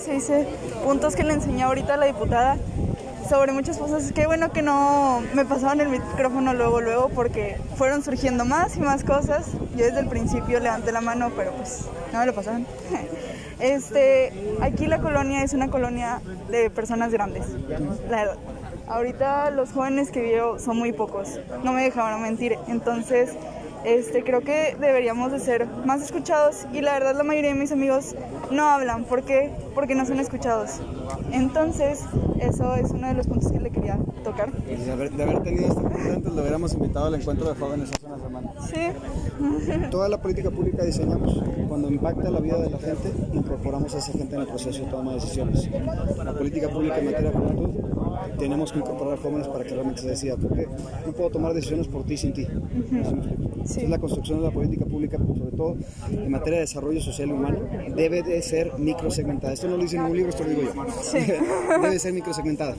se dice? Puntos que le enseñó ahorita la diputada sobre muchas cosas. Qué bueno que no me pasaban el micrófono luego, luego, porque fueron surgiendo más y más cosas. Yo desde el principio levanté la mano, pero pues no me lo pasaban. Este, aquí la colonia es una colonia de personas grandes, la verdad. Ahorita los jóvenes que veo son muy pocos, no me dejaban mentir. Entonces, este, creo que deberíamos de ser más escuchados y la verdad la mayoría de mis amigos no hablan. ¿Por qué? Porque no son escuchados. Entonces, eso es uno de los puntos que le quería tocar. De haber, de haber tenido este punto antes, lo hubiéramos invitado al encuentro de jóvenes hace una semana. Sí. Toda la política pública diseñamos, cuando impacta la vida de la gente, incorporamos a esa gente en el proceso de toma de decisiones. La política pública en materia de juventud, tenemos que incorporar jóvenes para que realmente se decida, porque no puedo tomar decisiones por ti sin ti. Es la construcción de la política pública, sobre todo en materia de desarrollo social y humano, debe de ser microsegmentada. Esto no lo dice en ningún libro, esto lo digo yo. debe ser microsegmentada.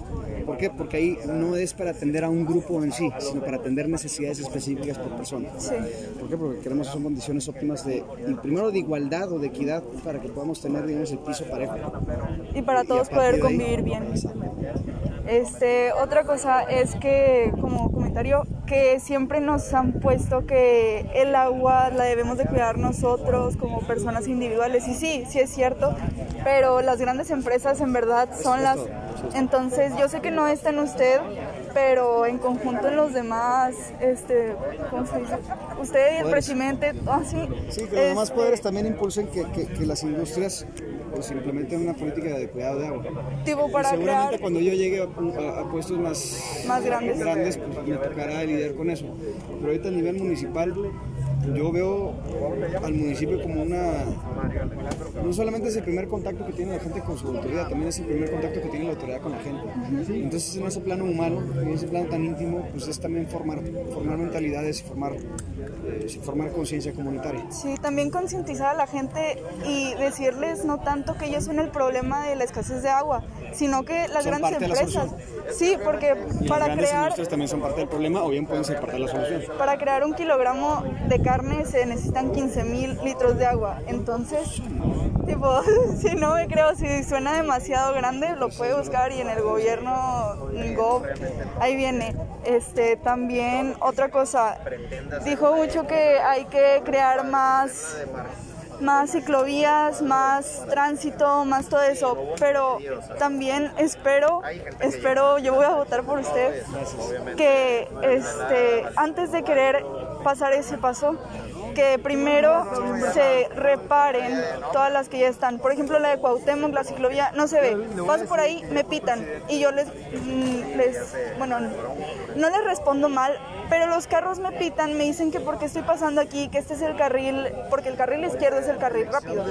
¿Por qué? Porque ahí no es para atender a un grupo en sí, sino para atender necesidades específicas por persona. ¿Por qué? Porque queremos que son condiciones óptimas de, primero de igualdad o de equidad para que podamos tener, digamos, el piso parejo. Y para todos poder convivir bien. Este, otra cosa es que, como comentario, que siempre nos han puesto que el agua la debemos de cuidar nosotros como personas individuales. Y sí, sí es cierto, pero las grandes empresas en verdad son las... Entonces, yo sé que no está en usted, pero en conjunto en los demás, este, ¿cómo se dice? Usted y el presidente, ah, sí. Sí, que los demás poderes también impulsen que, que, que las industrias pues implementen una política de cuidado de agua. Tipo para y seguramente crear... cuando yo llegue a, a, a puestos más, Más grandes. grandes pues me tocará lidiar con eso. Pero ahorita a nivel municipal yo veo al municipio como una no solamente es el primer contacto que tiene la gente con su autoridad, también es el primer contacto que tiene la autoridad con la gente. Entonces en ese plano humano, en ese plano tan íntimo, pues es también formar, formar mentalidades y formar, eh, formar conciencia comunitaria. Sí, también concientizar a la gente y decirles no tanto que ellos son el problema de la escasez de agua, sino que las Son grandes la empresas. solución. Sí, porque Y para las grandes crear industrias también son parte del problema o bien pueden ser parte de la solución. para crear un kilogramo de carne se necesitan 15 mil litros de agua. Entonces, tipo, si no me creo, si suena demasiado grande, lo puede buscar y en el gobierno Gov, ahí viene. Este, también otra cosa, dijo mucho que hay que crear más más ciclovías, más tránsito, más todo eso, pero también espero, espero, yo voy a votar por usted, que este, antes de querer pasar ese paso, que primero se reparen todas las que ya están. Por ejemplo, la de Cuauhtémoc, la ciclovía, no se ve. Paso por ahí, me pitan y yo les, mm, les bueno, no les respondo mal, pero los carros me pitan, me dicen que porque estoy pasando aquí, que este es el carril, porque el carril izquierdo es el carril rápido.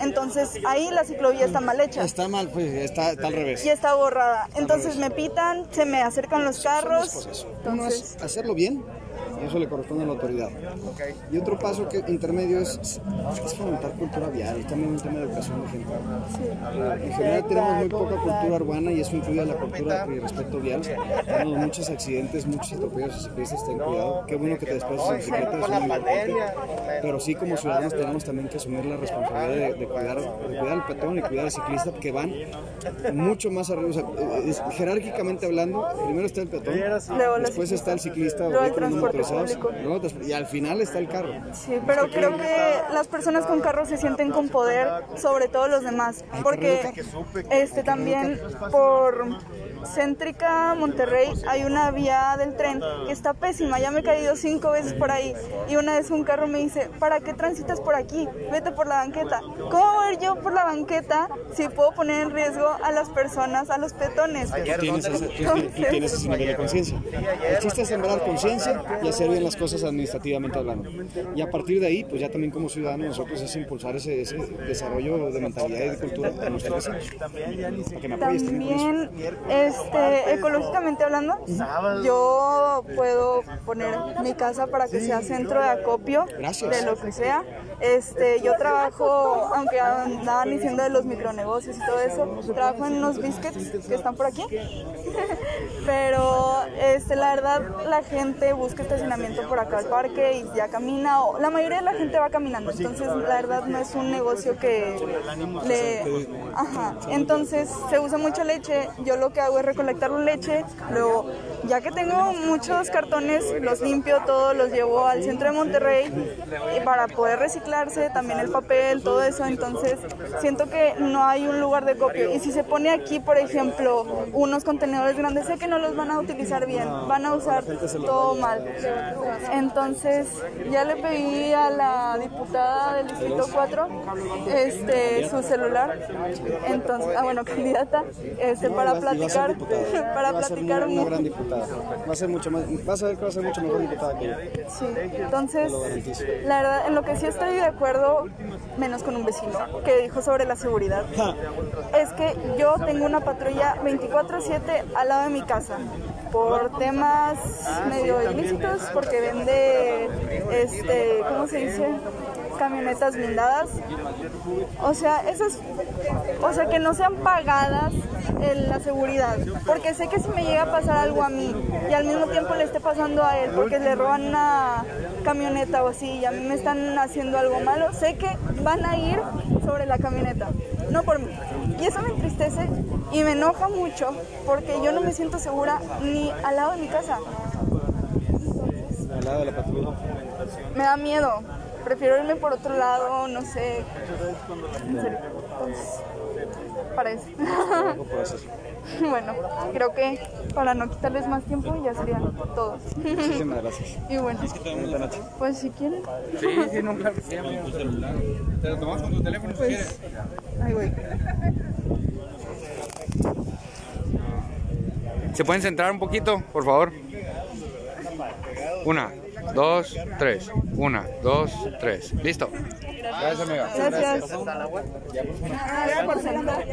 Entonces ahí la ciclovía está mal hecha Está mal, pues está, está al revés. y está borrada. Entonces me pitan, se me acercan los carros. Entonces, es hacerlo bien y eso le corresponde a la autoridad. Y otro paso que intermedio es, es fomentar cultura vial, es también un tema de educación de gente. Eh, En general tenemos muy poca cultura urbana y eso incluye la cultura y respeto vial. Tenemos muchos accidentes, muchos atropellos y ciclistas, ten cuidado. Qué bueno que te desplaces en bicicleta, es muy importante. Pero sí como ciudadanos tenemos también que asumir la responsabilidad de, de cuidar, de cuidar al peatón y cuidar al ciclista que van mucho más arriba. O sea, eh, jerárquicamente hablando, primero está el peatón, después está el ciclista o Luego el transporte público. luego transporte- y al final está el carro. Sí, pero creo que las personas con carros se sienten con poder sobre todos los demás, porque este también por Céntrica Monterrey hay una vía del tren que está pésima, ya me he caído cinco veces por ahí y una vez un carro me dice, ¿para qué transitas por aquí? Vete por la banqueta. ¿Cómo voy yo por la banqueta si puedo poner en riesgo a las personas, a los peatones? Tienes ese, tú- tú tienes ese nivel de conciencia. El chiste es sembrar conciencia y hacer bien las cosas administrativamente hablando. Y a partir de ahí, pues ya también como ciudadanos nosotros es impulsar ese, ese desarrollo de mentalidad y de cultura a nuestros que me apoyes. También, este, ecológicamente hablando, yo puedo poner mi casa para que sea centro de acopio Gracias. de lo que sea. Este, yo trabajo, aunque andaban diciendo de los micronegocios y todo eso, trabajo en unos biscuits que están por aquí. Pero este, la verdad, la gente busca estacionamiento por acá al parque y ya camina, o la mayoría de la gente va caminando, entonces la verdad no es un negocio que le... Entonces se usa mucha leche, yo lo que hago es recolectar la leche, luego ya que tengo muchos cartones, los limpio todos, los llevo al centro de Monterrey para poder reciclarse, también el papel, todo eso, entonces siento que no hay un lugar de copio y si se pone aquí, por ejemplo, unos contenedores grandes, sé que no los van a utilizar bien, van a usar todo mal. Entonces, ya le pedí a la diputada del Distrito 4 este, su celular, entonces, ah, bueno, candidata, este, para platicar, para platicar una gran diputada. Va a ser mucho más, vas a ver que va a ser mucho mejor diputada que yo. Sí, entonces, la verdad, en lo que sí estoy de acuerdo, menos con un vecino, que dijo sobre la seguridad, es que yo tengo una patrulla 24/7 al lado de mi casa por temas medio ilícitos, porque vende, este, ¿cómo se dice? camionetas blindadas. O sea, esas, o sea, que no sean pagadas en la seguridad, porque sé que si me llega a pasar algo a mí y al mismo tiempo le esté pasando a él porque le roban una camioneta o así y a mí me están haciendo algo malo, sé que van a ir sobre la camioneta, no por mí. Y eso me entristece y me enoja mucho porque yo no me siento segura ni al lado de mi casa. Al lado de la patrulla. Me da miedo. Prefiero irme por otro lado, no sé. Entonces, para eso. bueno, creo que para no quitarles más tiempo ya sería todo. Muchísimas gracias. Y bueno, pues si quieren. Sí, sí, no, claro que sí, amigo, tu celular. Te lo tomas con tu teléfono si Pues, quieres. ahí voy. ¿Se pueden centrar un poquito, por favor? Una, dos, tres. Una, dos, tres. Listo. Gracias, amiga. Gracias. Nada por sentar.